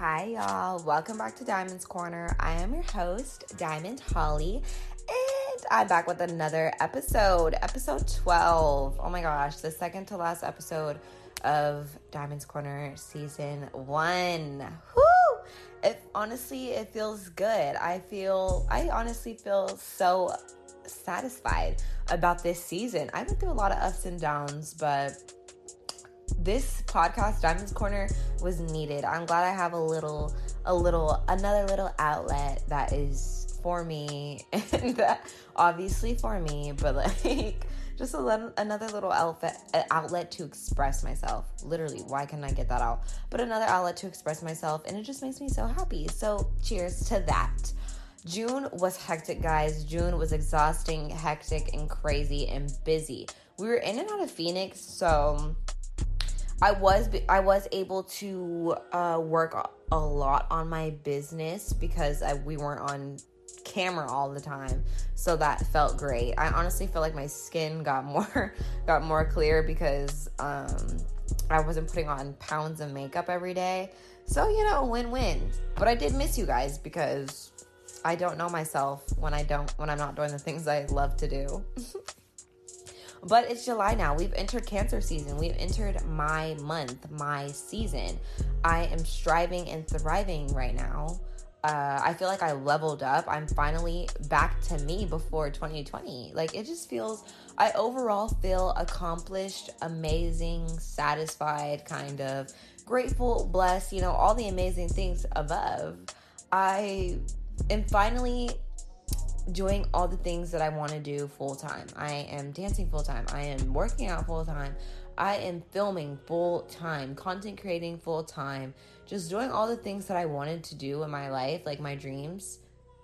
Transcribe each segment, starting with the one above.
Hi, y'all. Welcome back to Diamond's Corner. I am your host, Diamond Holly, and I'm back with another episode, episode 12. Oh my gosh, the second to last episode of Diamond's Corner season one. Whoo! It honestly, it feels good. I feel, I honestly feel so satisfied about this season. I've been through a lot of ups and downs, but this podcast diamonds corner was needed. I'm glad i have a little a little another little outlet that is for me and that obviously for me but like just a little, another little outlet outlet to express myself. Literally why can i get that out? But another outlet to express myself and it just makes me so happy. So cheers to that. June was hectic, guys. June was exhausting, hectic, and crazy and busy. We were in and out of Phoenix, so I was I was able to uh, work a lot on my business because I, we weren't on camera all the time, so that felt great. I honestly feel like my skin got more got more clear because um, I wasn't putting on pounds of makeup every day. So you know, win win. But I did miss you guys because I don't know myself when I don't when I'm not doing the things I love to do. But it's July now. We've entered Cancer season. We've entered my month, my season. I am striving and thriving right now. Uh, I feel like I leveled up. I'm finally back to me before 2020. Like it just feels, I overall feel accomplished, amazing, satisfied, kind of grateful, blessed, you know, all the amazing things above. I am finally doing all the things that I want to do full time. I am dancing full time. I am working out full time. I am filming full time, content creating full time, just doing all the things that I wanted to do in my life, like my dreams,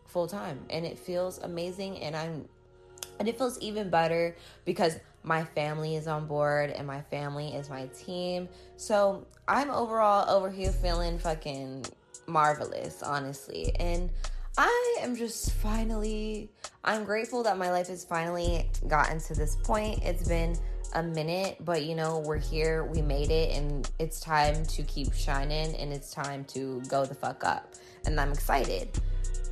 full time. And it feels amazing and I'm and it feels even better because my family is on board and my family is my team. So, I'm overall over here feeling fucking marvelous, honestly. And I am just finally, I'm grateful that my life has finally gotten to this point. It's been a minute, but you know, we're here, we made it, and it's time to keep shining and it's time to go the fuck up. And I'm excited.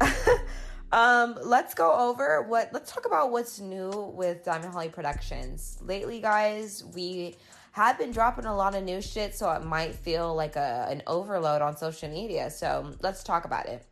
um, let's go over what, let's talk about what's new with Diamond Holly Productions. Lately, guys, we have been dropping a lot of new shit, so it might feel like a, an overload on social media. So let's talk about it.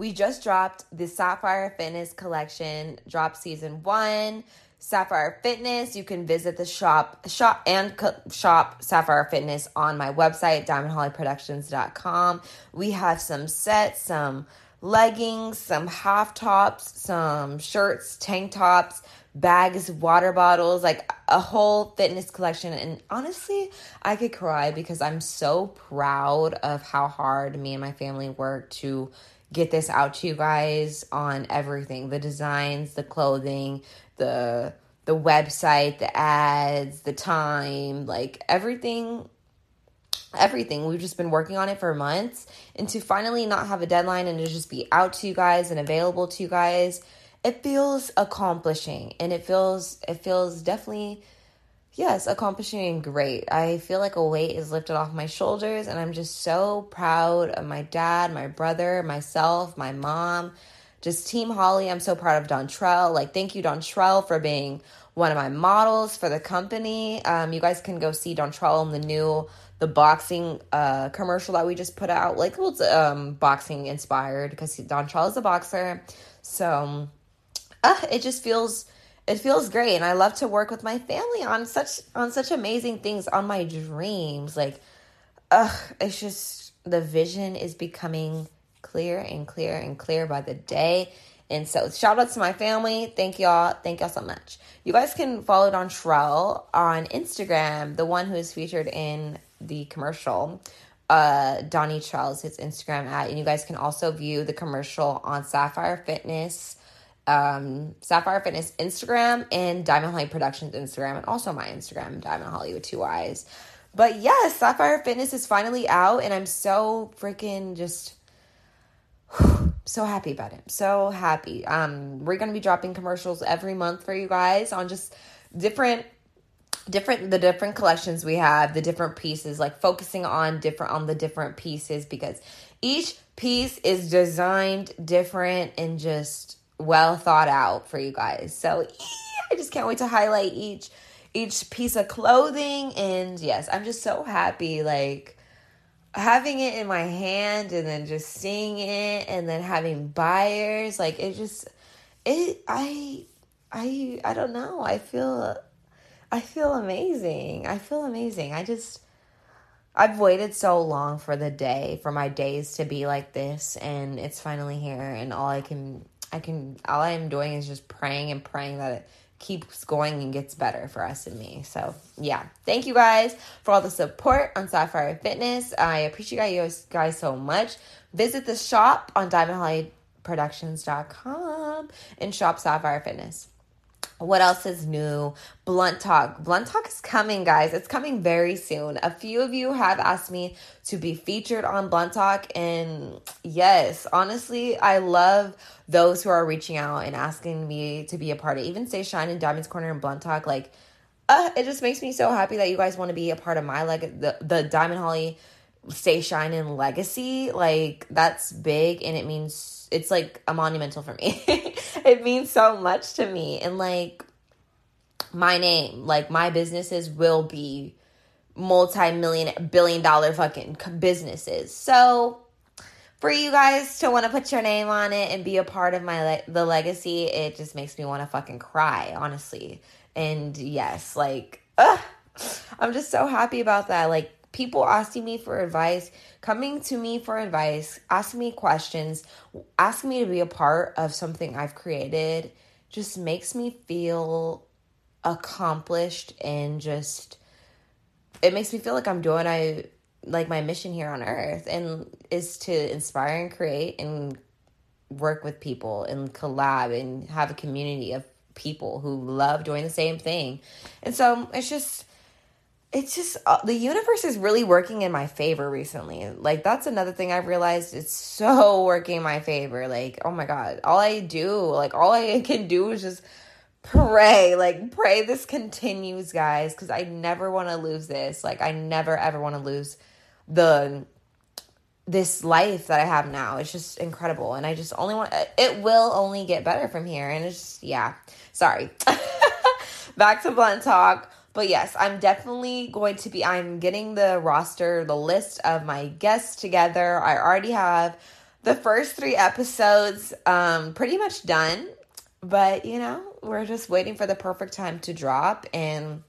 We just dropped the Sapphire Fitness collection, drop season one. Sapphire Fitness. You can visit the shop, shop and co- shop Sapphire Fitness on my website, diamondhollyproductions.com. We have some sets, some leggings, some half tops, some shirts, tank tops, bags, water bottles, like a whole fitness collection. And honestly, I could cry because I'm so proud of how hard me and my family work to get this out to you guys on everything. The designs the clothing the the website the ads the time like everything everything. We've just been working on it for months. And to finally not have a deadline and to just be out to you guys and available to you guys it feels accomplishing. And it feels it feels definitely yes, accomplishing great. I feel like a weight is lifted off my shoulders, and I'm just so proud of my dad, my brother, myself, my mom, just Team Holly. I'm so proud of Dontrell. Like, thank you, Dontrell, for being one of my models for the company. Um, you guys can go see Dontrell in the new the boxing uh, commercial that we just put out. Like, well, it's um, boxing inspired because Dontrell is a boxer, so uh, it just feels it feels great and i love to work with my family on such on such amazing things on my dreams like ugh it's just the vision is becoming clear and clear and clear by the day and so shout out to my family thank y'all thank y'all so much. You guys can follow Dontrell on instagram the one who is featured in the commercial uh donnie charles his instagram at and you guys can also view the commercial on sapphire fitness um, Sapphire Fitness Instagram and Diamond Holly Productions Instagram, and also my Instagram, Diamond Holly with two eyes. But yes, Sapphire Fitness is finally out, and I'm so freaking just so happy about it. So happy. Um, we're gonna be dropping commercials every month for you guys on just different different the different collections we have the different pieces like focusing on different on the different pieces because each piece is designed different and just well thought out for you guys so i just can't wait to highlight each each piece of clothing and yes i'm just so happy like having it in my hand and then just seeing it and then having buyers like it just it i i i don't know i feel I feel amazing. I feel amazing. I just I've waited so long for the day for my days to be like this and it's finally here and all I can I can all I am doing is just praying and praying that it keeps going and gets better for us and me. So, yeah. Thank you guys for all the support on Sapphire Fitness. I appreciate you guys so much. Visit the shop on diamondhollyproductions.com and shop Sapphire Fitness. What else is new? Blunt Talk. Blunt Talk is coming, guys. It's coming very soon. A few of you have asked me to be featured on Blunt Talk. And yes, honestly, I love those who are reaching out and asking me to be a part of even Stay Shine and Diamonds Corner and Blunt Talk. Like, uh, it just makes me so happy that you guys want to be a part of my leg the, the Diamond Holly Stay Shine and legacy. Like, that's big and it means it's like a monumental for me. it means so much to me. And like my name, like my businesses will be multi-million billion dollar fucking businesses. So for you guys to want to put your name on it and be a part of my le- the legacy, it just makes me want to fucking cry, honestly. And yes, like ugh, I'm just so happy about that. Like people asking me for advice, coming to me for advice, asking me questions, asking me to be a part of something I've created just makes me feel accomplished and just it makes me feel like I'm doing I like my mission here on earth and is to inspire and create and work with people and collab and have a community of people who love doing the same thing. And so it's just it's just uh, the universe is really working in my favor recently. Like that's another thing I've realized it's so working in my favor. Like, oh my god, all I do, like all I can do is just pray. Like pray this continues, guys, cuz I never want to lose this. Like I never ever want to lose the this life that I have now. It's just incredible and I just only want it will only get better from here and it's just, yeah. Sorry. Back to blunt talk but yes, I'm definitely going to be I'm getting the roster, the list of my guests together. I already have the first 3 episodes um pretty much done, but you know, we're just waiting for the perfect time to drop and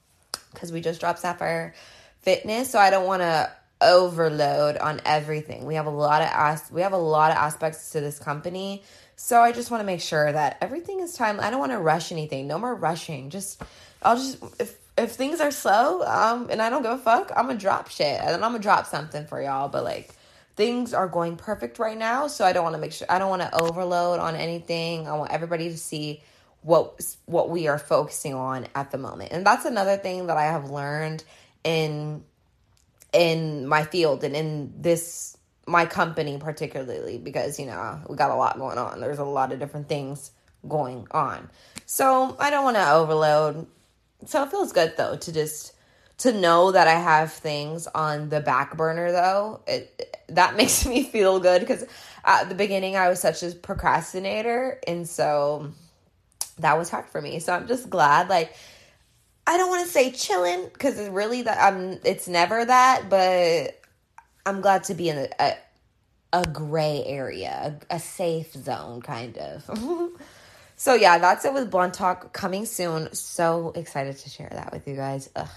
cuz we just dropped Sapphire Fitness, so I don't want to overload on everything. We have a lot of as we have a lot of aspects to this company. So I just want to make sure that everything is time. I don't want to rush anything. No more rushing. Just I'll just if if things are slow, um, and I don't give a fuck, I'm gonna drop shit and then I'm gonna drop something for y'all. But like, things are going perfect right now, so I don't want to make sure I don't want to overload on anything. I want everybody to see what what we are focusing on at the moment, and that's another thing that I have learned in in my field and in this my company particularly because you know we got a lot going on. There's a lot of different things going on, so I don't want to overload so it feels good though to just to know that I have things on the back burner though. It that makes me feel good because at the beginning I was such a procrastinator and so that was hard for me. So I'm just glad like I don't want to say chilling because it's really that I'm it's never that, but I'm glad to be in a, a, a gray area, a, a safe zone kind of. So yeah, that's it with Blunt Talk coming soon. So excited to share that with you guys. Ugh.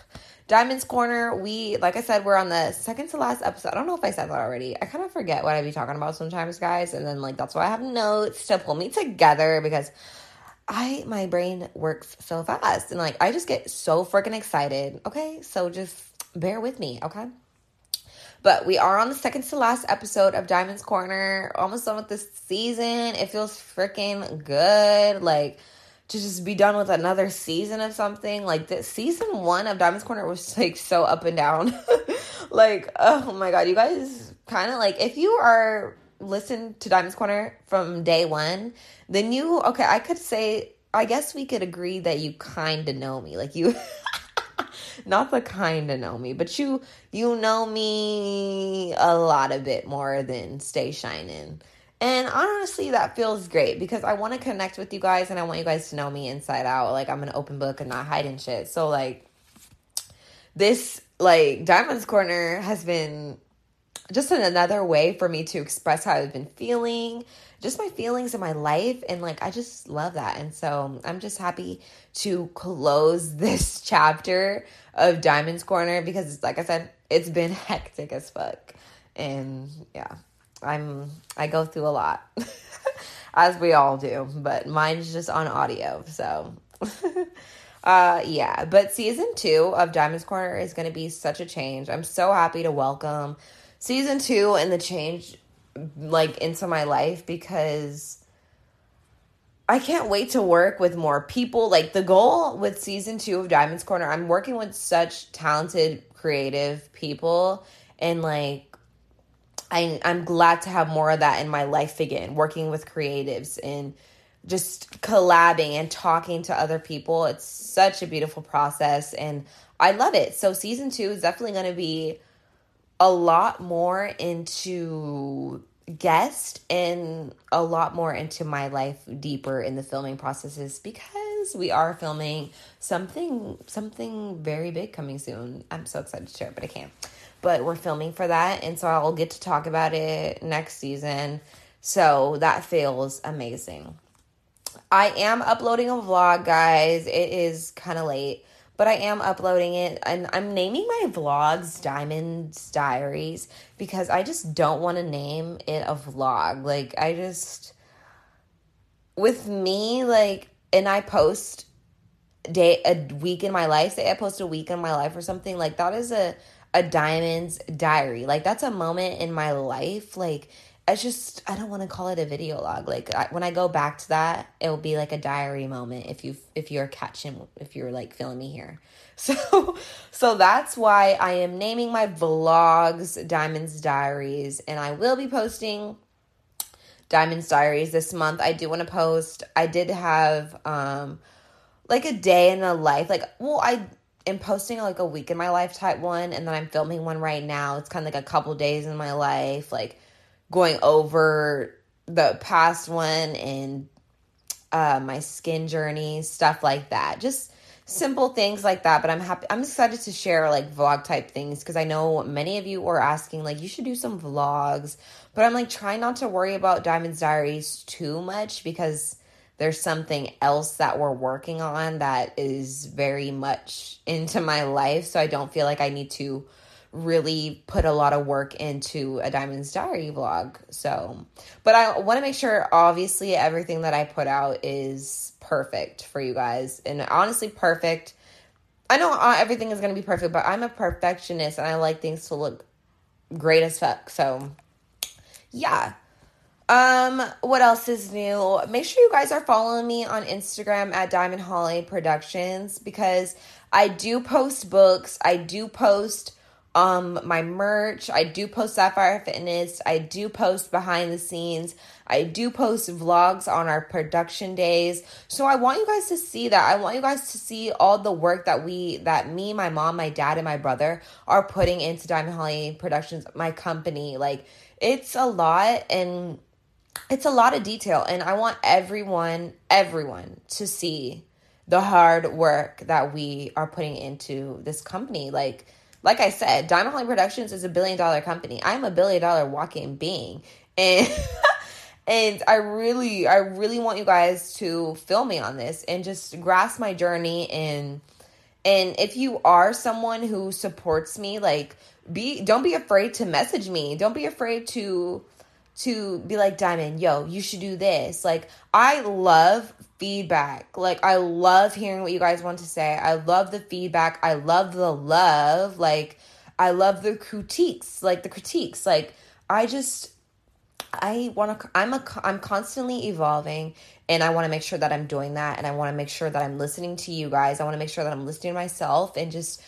Diamonds Corner, we like I said, we're on the second to last episode. I don't know if I said that already. I kind of forget what I be talking about sometimes, guys, and then like that's why I have notes to pull me together because I my brain works so fast and like I just get so freaking excited. Okay, so just bear with me, okay? But we are on the second to last episode of Diamonds Corner. Almost done with this season. It feels freaking good. Like to just be done with another season of something. Like the season one of Diamonds Corner was like so up and down. like, oh my god, you guys kind of like if you are listen to Diamonds Corner from day one, then you okay, I could say I guess we could agree that you kind of know me. Like you not the kind of know me, but you you know me a lot a bit more than Stay Shining. And honestly, that feels great because I want to connect with you guys and I want you guys to know me inside out. Like I'm an open book and not hiding shit. So like this like Diamond's Corner has been just another way for me to express how I've been feeling, just my feelings in my life. And like, I just love that. And so I'm just happy to close this chapter of Diamond's Corner because, like I said, it's been hectic as fuck. And yeah, I'm, I go through a lot, as we all do, but mine's just on audio. So. Uh, yeah, but season two of Diamond's Corner is going to be such a change. I'm so happy to welcome season two and the change like into my life because I can't wait to work with more people. Like the goal with season two of Diamonds Corner, I'm working with such talented, creative people, and like I I'm glad to have more of that in my life again. Working with creatives and just collabing and talking to other people. It's such a beautiful process, and I love it. So season two is definitely going to be a lot more into guest and a lot more into my life deeper in the filming processes because we are filming something something very big coming soon. I'm so excited to share it, but I can't. But we're filming for that and so I'll get to talk about it next season. So that feels amazing. I am uploading a vlog, guys. It is kind of late but I am uploading it and I'm naming my vlogs Diamonds Diaries because I just don't want to name it a vlog. Like I just with me like and I post day a week in my life, say I post a week in my life or something, like that is a a diamonds diary. Like that's a moment in my life like I just I don't want to call it a video log. Like I, when I go back to that, it will be like a diary moment. If you if you're catching if you're like feeling me here, so so that's why I am naming my vlogs Diamonds Diaries, and I will be posting Diamonds Diaries this month. I do want to post. I did have um like a day in a life. Like well, I am posting like a week in my life type one, and then I'm filming one right now. It's kind of like a couple days in my life, like going over the past one and uh, my skin journey, stuff like that. Just simple things like that. But I'm happy. I'm excited to share like vlog type things because I know many of you are asking like you should do some vlogs. But I'm like trying not to worry about Diamonds Diaries too much because there's something else that we're working on that is very much into my life. So I don't feel like I need to really put a lot of work into a Diamonds Diary vlog. So, but I want to make sure, obviously, everything that I put out is perfect for you guys. And honestly, perfect. I know everything is going to be perfect, but I'm a perfectionist and I like things to look great as fuck. So, yeah. Um, what else is new? Make sure you guys are following me on Instagram at Diamond Holly Productions because I do post books. I do post um my merch. I do post Sapphire Fitness. I do post behind the scenes. I do post vlogs on our production days. So I want you guys to see that. I want you guys to see all the work that we that me, my mom, my dad and my brother are putting into Diamond Holly Productions, my company. Like it's a lot and it's a lot of detail and I want everyone everyone to see the hard work that we are putting into this company. Like like I said, Diamond Holly Productions is a billion dollar company. I'm a billion dollar walking being. And and I really I really want you guys to fill me on this and just grasp my journey and and if you are someone who supports me, like be don't be afraid to message me. Don't be afraid to to be like, Diamond, yo, you should do this. Like, I love feedback. Like, I love hearing what you guys want to say. I love the feedback. I love the love. Like, I love the critiques. Like, the critiques. Like, I just, I want to, I'm a, I'm constantly evolving and I want to make sure that I'm doing that. And I want to make sure that I'm listening to you guys. I want to make sure that I'm listening to myself and just,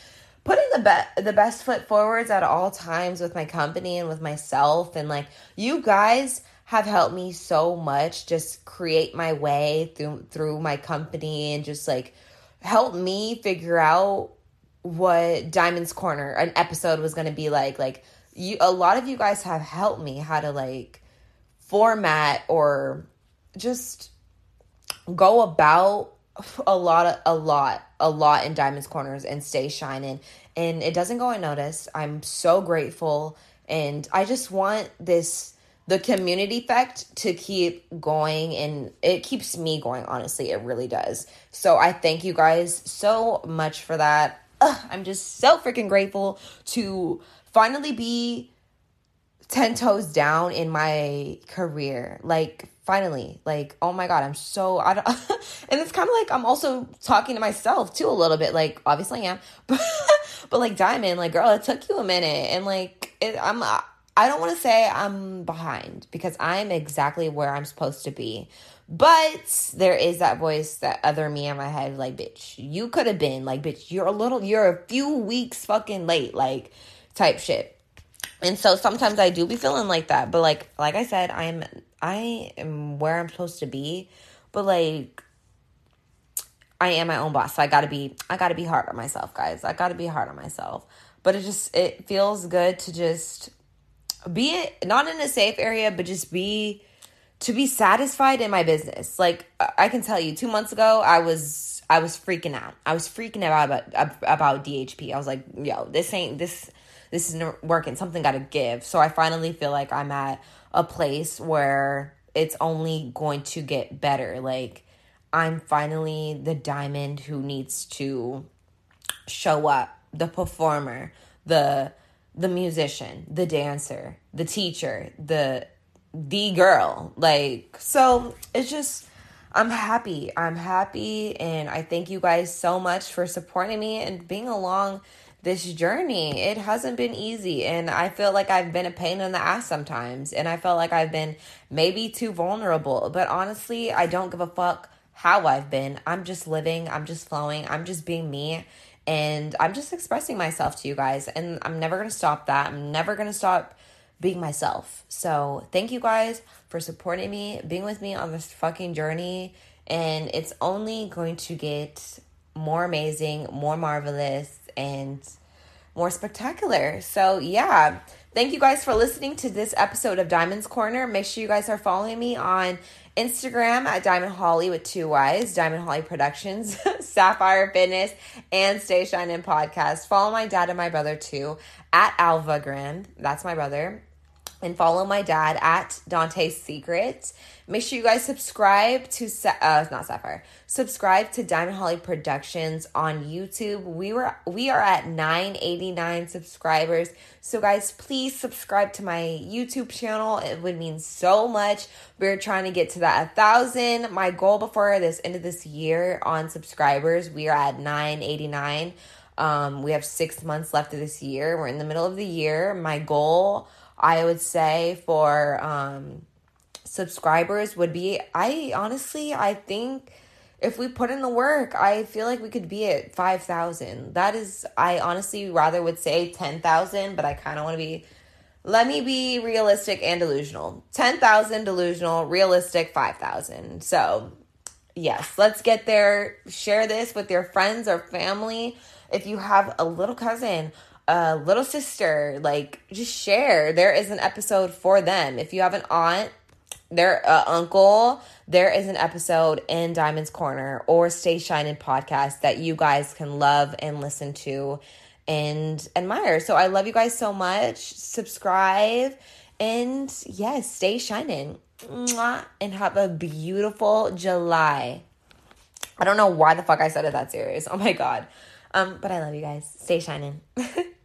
putting the best the best foot forwards at all times with my company and with myself and like you guys have helped me so much just create my way through through my company and just like help me figure out what Diamond's Corner, an episode was going to be like. Like, you, a lot of you guys have helped me how to like format or just go about a lot a lot a lot in diamonds corners and stay shining. And it doesn't go unnoticed. I'm so grateful. And i just want this the community effect to keep going and it keeps me going honestly it really does. So i thank you guys so much for that. Ugh, i'm just so freaking grateful to finally be 10 toes down in my career. Like finally like oh my god i'm so i don't and it's kind of like i'm also talking to myself too a little bit like obviously i am but, but like diamond like girl it took you a minute and like it, i'm i don't want to say i'm behind because i'm exactly where i'm supposed to be but there is that voice that other me in my head like bitch you could have been like bitch you're a little you're a few weeks fucking late like type shit and so sometimes I do be feeling like that, but like like I said, I'm I am where I'm supposed to be, but like I am my own boss. So I got to be I got to be hard on myself, guys. I got to be hard on myself. But it just it feels good to just be it not in a safe area, but just be to be satisfied in my business. Like I can tell you 2 months ago I was I was freaking out. I was freaking out about about DHP. I was like, yo, this ain't this this isn't working. Something got to give. So I finally feel like I'm at a place where it's only going to get better. Like I'm finally the diamond who needs to show up, the performer, the the musician, the dancer, the teacher, the the girl. Like so it's just I'm happy. I'm happy and I thank you guys so much for supporting me and being along this journey. It hasn't been easy. And I feel like I've been a pain in the ass sometimes. And I felt like I've been maybe too vulnerable. But honestly, I don't give a fuck how I've been. I'm just living, I'm just flowing, I'm just being me. And I'm just expressing myself to you guys. And I'm never going to stop that. I'm never going to stop being myself. So thank you guys for supporting me, being with me on this fucking journey. And it's only going to get more amazing, more marvelous, and more spectacular. So, yeah, thank you guys for listening to this episode of Diamonds Corner. Make sure you guys are following me on Instagram at Diamond Holly with two Y's, Diamond Holly Productions, Sapphire Fitness, and Stay Shining Podcast. Follow my dad and my brother too at Alva Grand. That's my brother. And follow my dad at Dante's Secret. Make sure you guys subscribe to uh not Sapphire. Subscribe to Diamond Holly Productions on YouTube. We were we are at 989 subscribers. So guys, please subscribe to my YouTube channel. It would mean so much. We're trying to get to that a thousand. My goal before this end of this year on subscribers, we are at 989. Um, we have six months left of this year. We're in the middle of the year. My goal, I would say, for um subscribers would be I honestly I think if we put in the work, I feel like we could be at 5,000. That is I honestly rather would say 10,000, but I kind of want to be let me be realistic and delusional. 10,000 delusional, realistic 5,000. So, yes, let's get there. Share this with your friends or family. If you have a little cousin, a little sister, like just share. There is an episode for them. If you have an aunt, their uh, uncle, there is an episode in Diamond's Corner or Stay Shining podcast that you guys can love and listen to and admire. So I love you guys so much. Subscribe and yes, stay shining. Mwah, and have a beautiful July. I don't know why the fuck I said it that serious. Oh my god. Um, but I love you guys. Stay shining.